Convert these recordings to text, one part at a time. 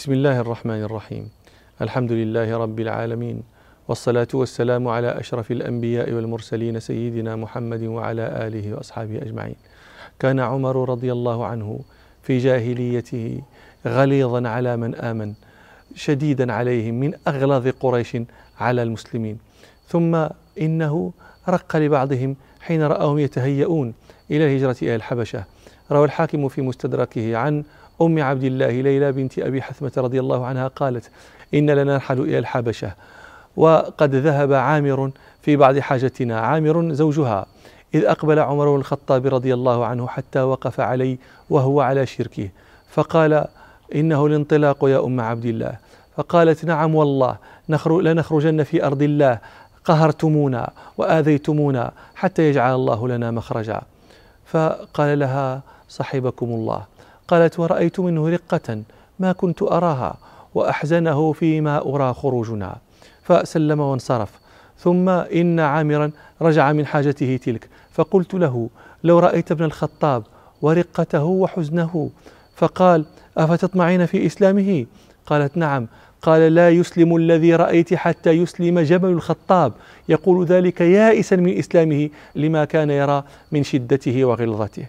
بسم الله الرحمن الرحيم. الحمد لله رب العالمين والصلاة والسلام على أشرف الأنبياء والمرسلين سيدنا محمد وعلى آله وأصحابه أجمعين. كان عمر رضي الله عنه في جاهليته غليظا على من آمن شديدا عليهم من أغلظ قريش على المسلمين. ثم إنه رق لبعضهم حين رأهم يتهيئون إلى الهجرة إلى الحبشة. روى الحاكم في مستدركه عن أم عبد الله ليلى بنت أبي حثمة رضي الله عنها قالت إن لنا نرحل إلى الحبشة. وقد ذهب عامر في بعض حاجتنا. عامر زوجها. إذ أقبل عمر بن الخطاب رضي الله عنه حتى وقف علي وهو على شركه. فقال إنه الانطلاق يا أم عبد الله. فقالت نعم والله لنخرجن في أرض الله. قهرتمونا وآذيتمونا حتى يجعل الله لنا مخرجا. فقال لها صحبكم الله. قالت ورأيت منه رقة ما كنت أراها وأحزنه فيما أرى خروجنا فسلم وانصرف. ثم إن عامرا رجع من حاجته تلك فقلت له لو رأيت ابن الخطاب ورقته وحزنه فقال أفتطمعين في إسلامه؟ قالت نعم. قال لا يسلم الذي رأيت حتى يسلم جبل الخطاب يقول ذلك يائسا من إسلامه لما كان يرى من شدته وغلظته.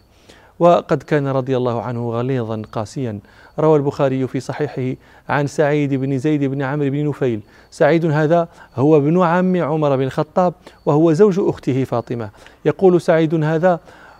وقد كان رضي الله عنه غليظا قاسيا. روى البخاري في صحيحه عن سعيد بن زيد بن عمرو بن نفيل. سعيد هذا هو ابن عم عمر بن الخطاب وهو زوج أخته فاطمة. يقول سعيد هذا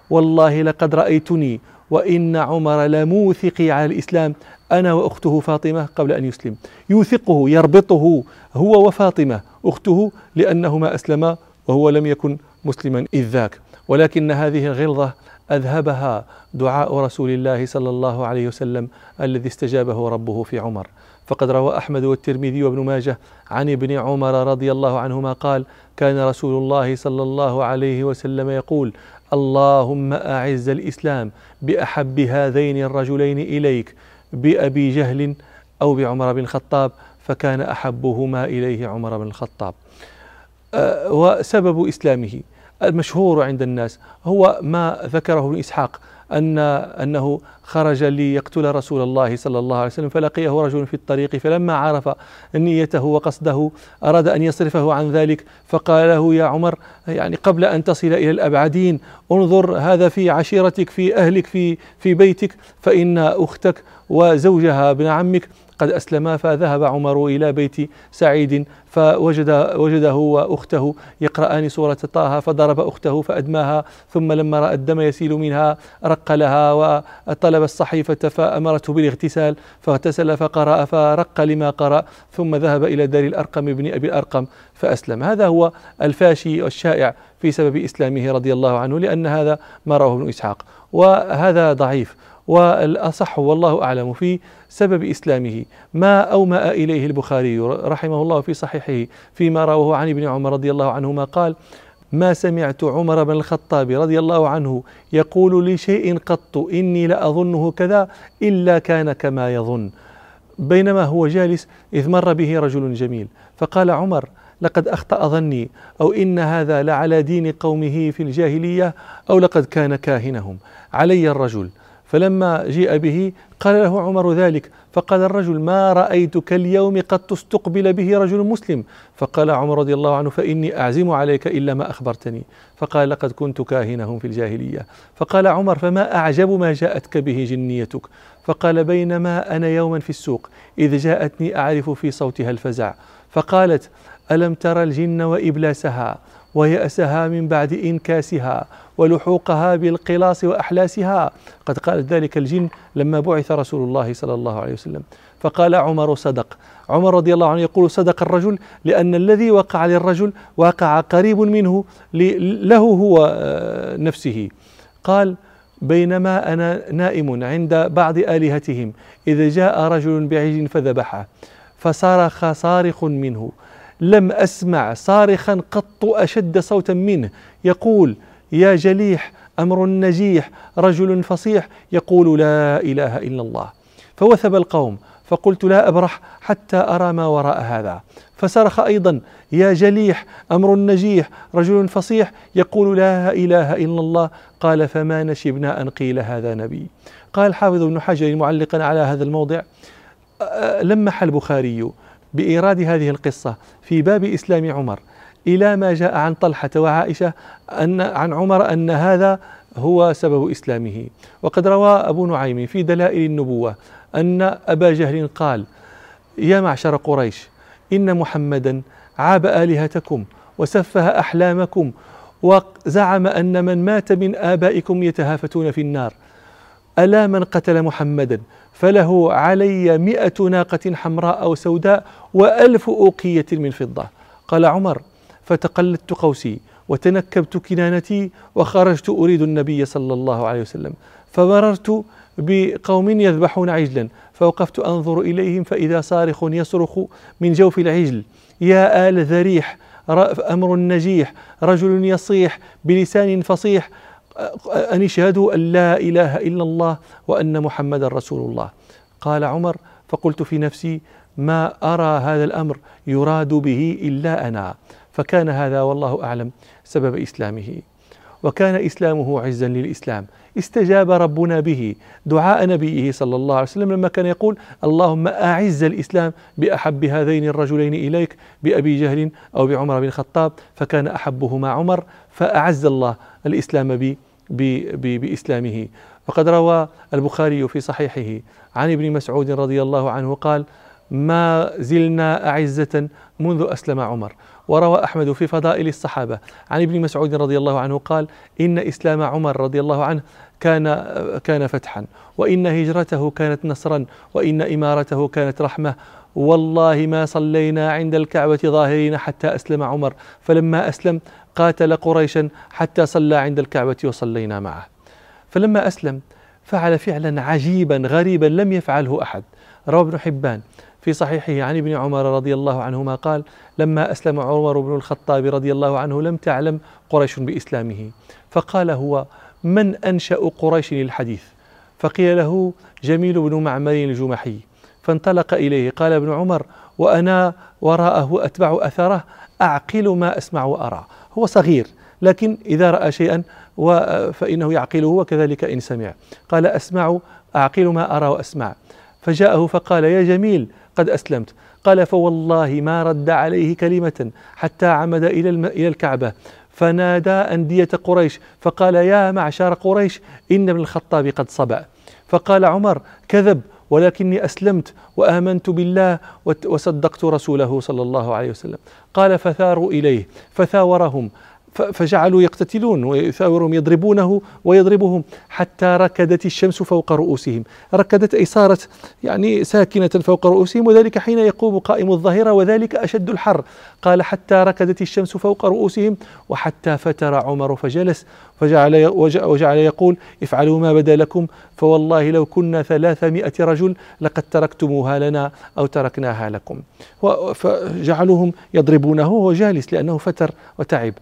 والله لقد رأيتني وإن عمر لموثقي على الإسلام أنا وأخته فاطمة قبل أن يسلم. يوثقه يربطه هو وفاطمة أخته لأنهما أسلما وهو لم يكن مسلما إذ ذاك. ولكن هذه الغلظة أذهبها دعاء رسول الله صلى الله عليه وسلم الذي استجابه ربه في عمر. فقد روى أحمد والترمذي وابن ماجه عن ابن عمر رضي الله عنهما قال كان رسول الله صلى الله عليه وسلم يقول اللهم أعز الإسلام بأحب هذين الرجلين إليك بأبي جهل أو بعمر بن الخطاب فكان أحبهما إليه عمر بن الخطاب. أه وسبب إسلامه. المشهور عند الناس. هو ما ذكره ابن إسحاق أن أنه خرج ليقتل رسول الله صلى الله عليه وسلم فلقيه رجل في الطريق فلما عرف نيته وقصده أراد أن يصرفه عن ذلك فقال له يا عمر يعني قبل أن تصل إلى الأبعدين انظر هذا في عشيرتك في أهلك في في بيتك فإن أختك وزوجها ابن عمك قد أسلما فذهب عمر إلى بيت سعيد فوجد وجده وأخته يقرأان سورة طه فضرب أخته فأدماها ثم لما رأى الدم يسيل منها رق لها وطلب الصحيفة فأمرته بالاغتسال فاغتسل فقرأ فرق لما قرأ ثم ذهب إلى دار الأرقم بن أبي الأرقم فأسلم. هذا هو الفاشي والشائع في سبب إسلامه رضي الله عنه لأن هذا ما رواه ابن إسحاق. وهذا ضعيف. والأصح والله أعلم في سبب إسلامه. ما أومأ إليه البخاري رحمه الله في صحيحه فيما رواه عن ابن عمر رضي الله عنهما قال ما سمعت عمر بن الخطاب رضي الله عنه يقول لشيء قط إني لأظنه كذا إلا كان كما يظن. بينما هو جالس إذ مر به رجل جميل فقال عمر لقد أخطأ ظني أو إن هذا لعلى دين قومه في الجاهلية أو لقد كان كاهنهم. علي الرجل فلما جيء به قال له عمر ذلك فقال الرجل ما رأيتك اليوم قد تستقبل به رجل مسلم؟ فقال عمر رضي الله عنه فإني أعزم عليك إلا ما أخبرتني. فقال لقد كنت كاهنهم في الجاهلية. فقال عمر فما أعجب ما جاءتك به جنيتك؟ فقال بينما أنا يوما في السوق إذ جاءتني أعرف في صوتها الفزع. فقالت ألم ترى الجن وإبلاسها؟ ويأسها من بعد إنكاسها ولحوقها بالقلاص وأحلاسها. قد قالت ذلك الجن لما بعث رسول الله صلى الله عليه وسلم. فقال عمر صدق. عمر رضي الله عنه يقول صدق الرجل لأن الذي وقع للرجل وقع قريب منه له هو آه، نفسه. قال بينما أنا نائم عند بعض آلهتهم إذا جاء رجل بعجل فذبحه فصرخ صارخ منه لم أسمع صارخا قط أشد صوتا منه. يقول يا جليح أمر نجيح رجل فصيح. يقول لا إله إلا الله. فوثب القوم فقلت لا أبرح حتى أرى ما وراء هذا. فصرخ أيضا يا جليح أمر نجيح رجل فصيح. يقول لا إله إلا الله. قال فما نشبنا أن قيل هذا نبي. قال حافظ ابن حجر معلقا على هذا الموضع لمح البخاري بإيراد هذه القصة في باب إسلام عمر إلى ما جاء عن طلحة وعائشة أن عن عمر أن هذا هو سبب إسلامه. وقد روى أبو نعيم في دلائل النبوة أن أبا جهل قال يا معشر قريش إن محمدا عاب آلهتكم وسفه أحلامكم وزعم أن من مات من آبائكم يتهافتون في النار. ألا من قتل محمدا فله علي مئة ناقة حمراء أو سوداء وألف أوقية من فضة. قال عمر فتقلدت قوسي وتنكبت كنانتي وخرجت أريد النبي صلى الله عليه وسلم. فمررت بقوم يذبحون عجلا فوقفت أنظر إليهم فإذا صارخ يصرخ من جوف العجل. يا آل ذريح أمر نجيح رجل يصيح بلسان فصيح أن اشهدوا أن لا إله إلا الله وأن محمدا رسول الله. قال عمر فقلت في نفسي ما أرى هذا الأمر يراد به إلا أنا. فكان هذا والله أعلم سبب إسلامه. وكان إسلامه عزا للإسلام. استجاب ربنا به. دعاء نبيه صلى الله عليه وسلم لما كان يقول اللهم أعز الإسلام بأحب هذين الرجلين إليك بأبي جهل أو بعمر بن الخطاب. فكان أحبهما عمر فأعز الله الإسلام ب بإسلامه. وقد روى البخاري في صحيحه عن ابن مسعود رضي الله عنه قال ما زلنا أعزة منذ أسلم عمر وروى أحمد في فضائل الصحابة عن ابن مسعود رضي الله عنه قال إن إسلام عمر رضي الله عنه كان كان فتحا وإن هجرته كانت نصرا وإن إمارته كانت رحمة. والله ما صلينا عند الكعبة ظاهرين حتى أسلم عمر. فلما أسلم قاتل قريشا حتى صلى عند الكعبة وصلينا معه. فلما أسلم فعل فعلا عجيبا غريبا لم يفعله أحد. روى ابن حبان في صحيحه عن ابن عمر رضي الله عنهما قال لما أسلم عمر بن الخطاب رضي الله عنه لم تعلم قريش بإسلامه. فقال هو من أنشأ قريش للحديث؟ فقيل له جميل بن معمر الجمحي. فانطلق إليه قال ابن عمر وأنا وراءه أتبع أثره أعقل ما أسمع وأرى. هو صغير لكن إذا رأى شيئا فإنه يعقله وكذلك إن سمع. قال أسمع أعقل ما أرى وأسمع. فجاءه فقال يا جميل قد أسلمت. قال فوالله ما رد عليه كلمة حتى عمد إلى إلى الكعبة. فنادى أندية قريش فقال يا معشر قريش إن ابن الخطاب قد صبأ. فقال عمر كذب. ولكني أسلمت وآمنت بالله وصدقت رسوله صلى الله عليه وسلم. قال فثاروا إليه فثاورهم فجعلوا يقتتلون ويثاورهم يضربونه ويضربهم حتى ركدت الشمس فوق رؤوسهم. ركدت أي صارت يعني ساكنة فوق رؤوسهم وذلك حين يقوم قائم الظهيرة وذلك أشد الحر. قال حتى ركدت الشمس فوق رؤوسهم وحتى فتر عمر فجلس فجعل وجعل يقول افعلوا ما بدا لكم. فوالله لو كنا ثلاثمائة رجل لقد تركتموها لنا أو تركناها لكم. فجعلوهم يضربونه وهو جالس لأنه فتر وتعب.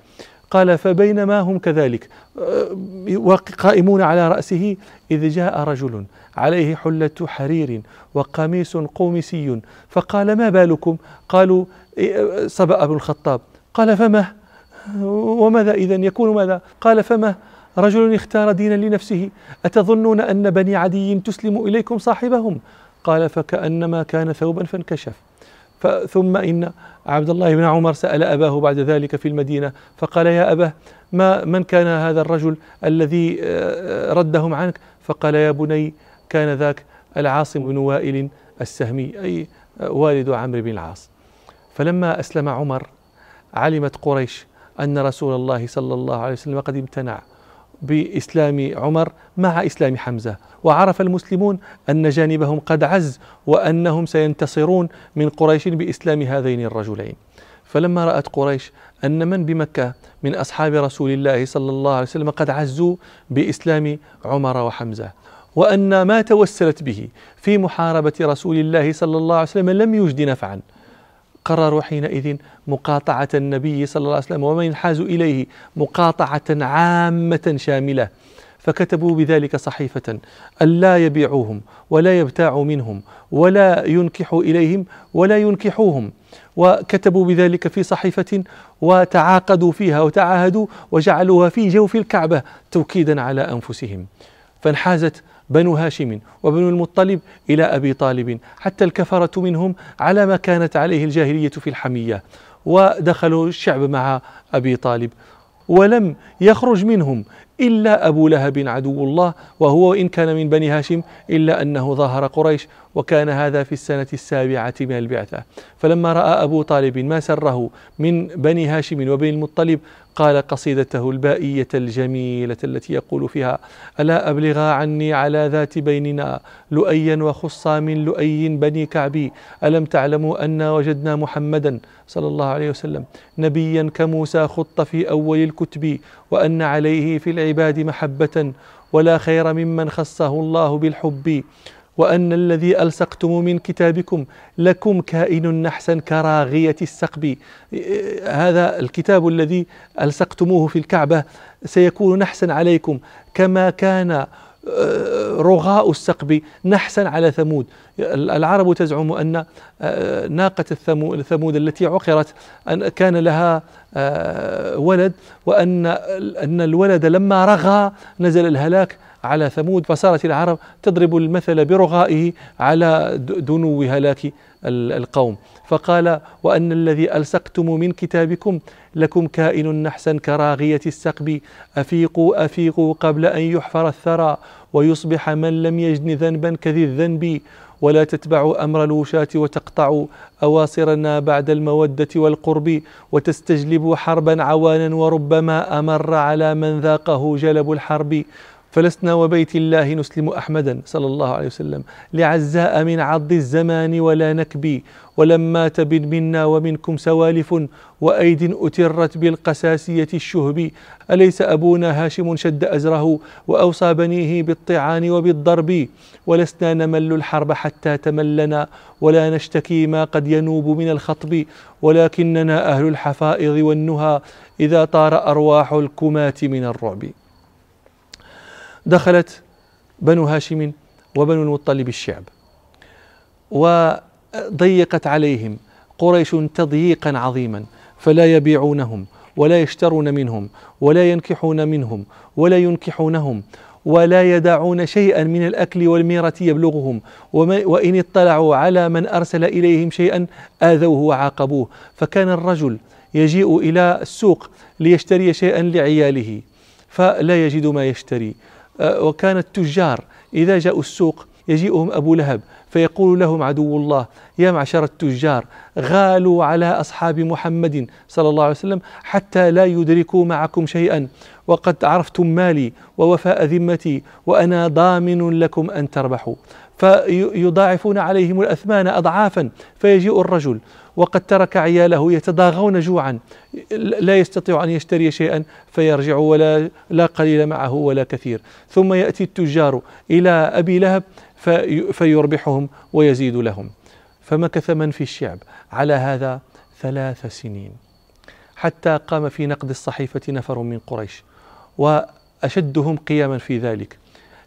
قال فبينما هم كذلك؟ آه، قائمون على رأسه إذ جاء رجل عليه حلة حرير وقميص قومسي. فقال ما بالكم؟ قالوا إيه، صبأ ابن الخطاب. قال فما؟ وماذا إذا؟ يكون ماذا؟ قال فما رجل اختار دينا لنفسه أتظنون أن بني عدي تسلم إليكم صاحبهم؟ قال فكأنما كان ثوبا فانكشف. ثم إن عبد الله بن عمر سأل أباه بعد ذلك في المدينة فقال يا أباه ما من كان هذا الرجل الذي آه، ردهم عنك؟ فقال يا بني كان ذاك العاصم بن وائل السهمي أي والد عمرو بن العاص. فلما أسلم عمر علمت قريش أن رسول الله صلى الله عليه وسلم قد امتنع بإسلام عمر مع إسلام حمزة. وعرف المسلمون أن جانبهم قد عز وأنهم سينتصرون من قريش بإسلام هذين الرجلين. فلما رأت قريش أن من بمكة من أصحاب رسول الله صلى الله عليه وسلم قد عزوا بإسلام عمر وحمزة وأن ما توسلت به في محاربة رسول الله صلى الله عليه وسلم لم يجد نفعا قرروا حينئذ مقاطعة النبي صلى الله عليه وسلم ومن ينحاز إليه مقاطعة عامة شاملة. فكتبوا بذلك صحيفة ألا يبيعوهم ولا يبتاعوا منهم ولا ينكحوا إليهم ولا ينكحوهم. وكتبوا بذلك في صحيفة وتعاقدوا فيها وتعاهدوا وجعلوها في جوف الكعبة توكيدا على أنفسهم. فانحازت بنو هاشم وبنو المطلب إلى أبي طالب. حتى الكفرة منهم على ما كانت عليه الجاهلية في الحمية ودخلوا الشعب مع أبي طالب. ولم يخرج منهم إلا أبو لهب عدو الله وهو إن كان من بني هاشم إلا أنه ظاهر قريش وكان هذا في السنة السابعة من البعثة. فلما رأى أبو طالب ما سره من بني هاشم وبني المطلب قال قصيدته البائية الجميلة التي يقول فيها ألا أبلغا عني على ذات بيننا لؤيا وخصا من لؤي بني كعبي ألم تعلموا أن وجدنا محمدا صلى الله عليه وسلم نبيا كموسى خط في أول الكتب وأن عليه في العباد محبة ولا خير ممن خصه الله بالحب. وأن الذي ألصقتم من كتابكم لكم كائن نحسا كراغية السقب. هذا الكتاب الذي ألصقتموه في الكعبة سيكون نحسا عليكم كما كان آه، رغاء السقب نحسا على ثمود. العرب تزعم أن آه، ناقة ثمود التي عقرت أن كان لها آه، ولد وأن أن الولد لما رغى نزل الهلاك على ثمود فصارت العرب تضرب المثل برغائه على دنو هلاك القوم. فقال وأن الذي ألصقتم من كتابكم لكم كائن نحسا كراغية السقب. أفيقوا أفيقوا قبل أن يحفر الثرى ويصبح من لم يجن ذنبا كذي الذنب. ولا تتبعوا أمر الوشاة وتقطعوا أواصرنا بعد المودة والقرب وتستجلبوا حربا عوانا وربما أمر على من ذاقه جلب الحرب. فلسنا وبيت الله نسلم أحمدا صلى الله عليه وسلم. لعزاء من عض الزمان ولا نكبي ولما تبن منا ومنكم سوالف وأيد أترت بالقساسية الشهب. أليس أبونا هاشم شد أزره وأوصى بنيه بالطعان وبالضرب؟ ولسنا نمل الحرب حتى تملنا ولا نشتكي ما قد ينوب من الخطب. ولكننا أهل الحفائظ والنهى إذا طار أرواح الكمات من الرعب. دخلت بنو هاشم وبنو المطلب الشعب وضيقت عليهم قريش تضييقا عظيما فلا يبيعونهم ولا يشترون منهم ولا ينكحون منهم ولا ينكحونهم ولا يدعون شيئا من الأكل والميرة يبلغهم وإن اطلعوا على من أرسل إليهم شيئا آذوه وعاقبوه فكان الرجل يجيء إلى السوق ليشتري شيئا لعياله فلا يجد ما يشتري. وكان التجار إذا جاءوا السوق يجيئهم أبو لهب فيقول لهم عدو الله يا معشر التجار غالوا على أصحاب محمد صلى الله عليه وسلم حتى لا يدركوا معكم شيئا. وقد عرفتم مالي ووفاء ذمتي وأنا ضامن لكم أن تربحوا. فيضاعفون عليهم الأثمان أضعافا فيجيء الرجل وقد ترك عياله يتضاغون جوعا لا يستطيع أن يشتري شيئا فيرجع ولا لا قليل معه ولا كثير. ثم يأتي التجار إلى أبي لهب في فيربحهم ويزيد لهم. فمكث من في الشعب على هذا ثلاث سنين. حتى قام في نقد الصحيفة نفر من قريش وأشدهم قياما في ذلك.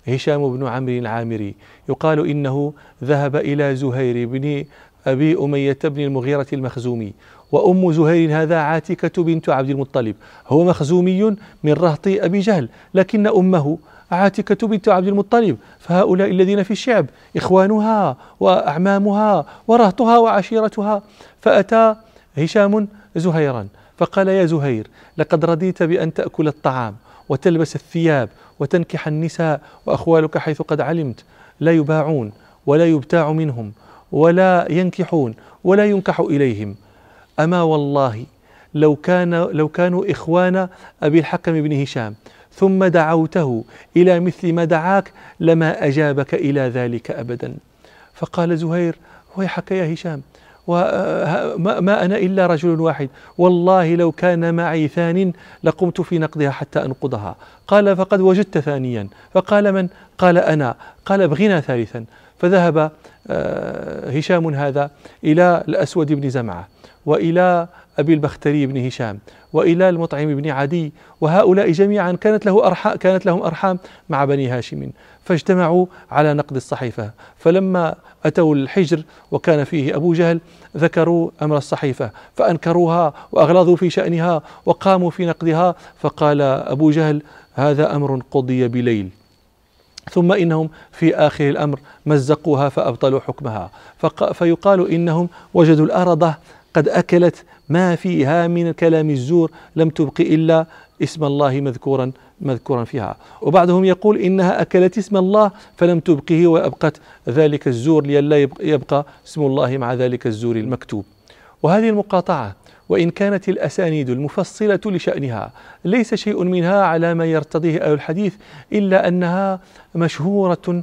هشام بن عمرو العامري يقال إنه ذهب إلى زهير بن أبي أمية بن المغيرة المخزومي وأم زهير هذا عاتكة بنت عبد المطلب. هو مخزومي من رهط أبي جهل لكن أمه عاتكة بنت عبد المطلب. فهؤلاء الذين في الشعب إخوانها وأعمامها ورهطها وعشيرتها. فأتى هشام زهيرا فقال يا زهير لقد رضيت بأن تأكل الطعام وتلبس الثياب وتنكح النساء وأخوالك حيث قد علمت. لا يباعون ولا يبتاع منهم ولا ينكحون ولا ينكح إليهم. أما والله لو كان لو كانوا إخوان أبي الحكم بن هشام ثم دعوته إلى مثل ما دعاك لما أجابك إلى ذلك أبدا. فقال زهير ويحك يا هشام وما أنا إلا رجل واحد. والله لو كان معي ثان لقمت في نقضها حتى أنقضها. قال فقد وجدت ثانيا. فقال من؟ قال أنا. قال ابغنا ثالثا. فذهب آه، هشام هذا إلى الأسود بن زمعة وإلى أبي البختري بن هشام وإلى المطعم بن عدي وهؤلاء جميعا كانت له أرحام كانت لهم أرحام مع بني هاشم فاجتمعوا على نقد الصحيفة. فلما أتوا الحجر وكان فيه أبو جهل ذكروا أمر الصحيفة فأنكروها وأغلظوا في شأنها وقاموا في نقدها فقال أبو جهل هذا أمر قضي بليل. ثم إنهم في آخر الأمر مزقوها فأبطلوا حكمها. فيقال إنهم وجدوا الأرض قد أكلت ما فيها من كلام الزور لم تبق إلا اسم الله مذكورا مذكورا فيها. وبعضهم يقول إنها أكلت اسم الله فلم تبقه وأبقت ذلك الزور لئلا يبقى اسم الله مع ذلك الزور المكتوب. وهذه المقاطعة وإن كانت الأسانيد المفصلة لشأنها ليس شيء منها على ما يرتضيه أهل الحديث إلا أنها مشهورة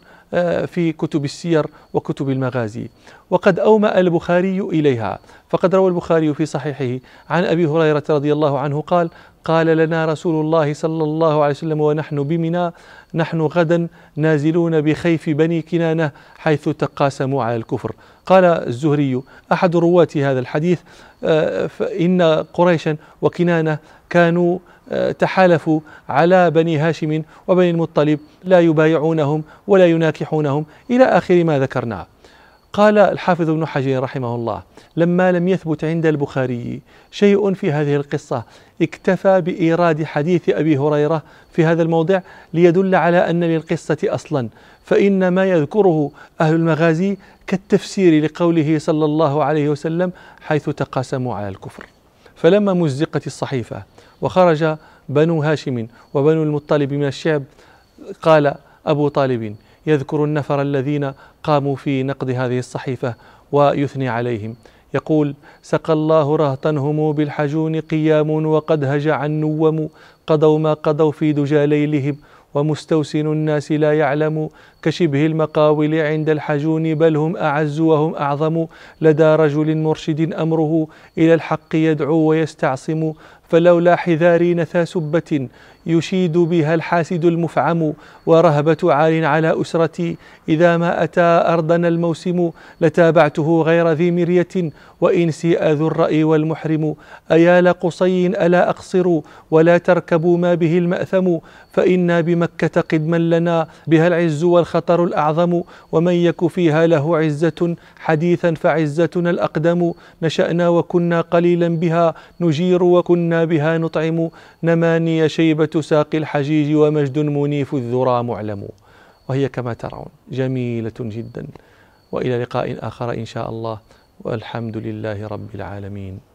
في كتب السير وكتب المغازي. وقد أومأ البخاري إليها. فقد روى البخاري في صحيحه عن أبي هريرة رضي الله عنه قال قال لنا رسول الله صلى الله عليه وسلم ونحن بمنى نحن غدا نازلون بخيف بني كنانة حيث تقاسموا على الكفر. قال الزهري أحد رواة هذا الحديث آه، فإن قريشا وكنانة كانوا آه، تحالفوا على بني هاشم وبني المطلب لا يبايعونهم ولا يناكحونهم. إلى آخر ما ذكرناه قال الحافظ ابن حجر رحمه الله لما لم يثبت عند البخاري شيء في هذه القصة اكتفى بإيراد حديث أبي هريرة في هذا الموضع ليدل على أن للقصة أصلا. فإن ما يذكره أهل المغازي كالتفسير لقوله صلى الله عليه وسلم حيث تقاسموا على الكفر. فلما مزقت الصحيفة وخرج بنو هاشم وبنو المطلب من الشعب قال أبو طالب يذكر النفر الذين قاموا في نقد هذه الصحيفة ويثني عليهم. يقول سقى الله رهطنهم بالحجون قيام وقد هجع النوم قضوا ما قضوا في دجى ليلهم ومستوسن الناس لا يعلم كشبه المقاول عند الحجون بل هم أعز وهم أعظم. لدى رجل مرشد أمره إلى الحق يدعو ويستعصم فلولا حذاري نثى سبة. يشيد بها الحاسد المفعم ورهبة عال على أسرتي. إذا ما أتى أرضنا الموسم لتابعته غير ذي مرية وإن سيء ذو الرأي والمحرم. أيا لقصي ألا أقصر ولا تركبوا ما به المأثم. فإنا بمكة قدما لنا بها العز والخطر الأعظم. ومن يك فيها له عزة حديثا فعزتنا الأقدم. نشأنا وكنا قليلا بها نجير وكنا بها نطعم. نماني شيبة ساق الحجيج ومجد منيف الذرى معلم. وهي كما ترون جميلة جدا. وإلى لقاء آخر إن شاء الله. والحمد لله رب العالمين.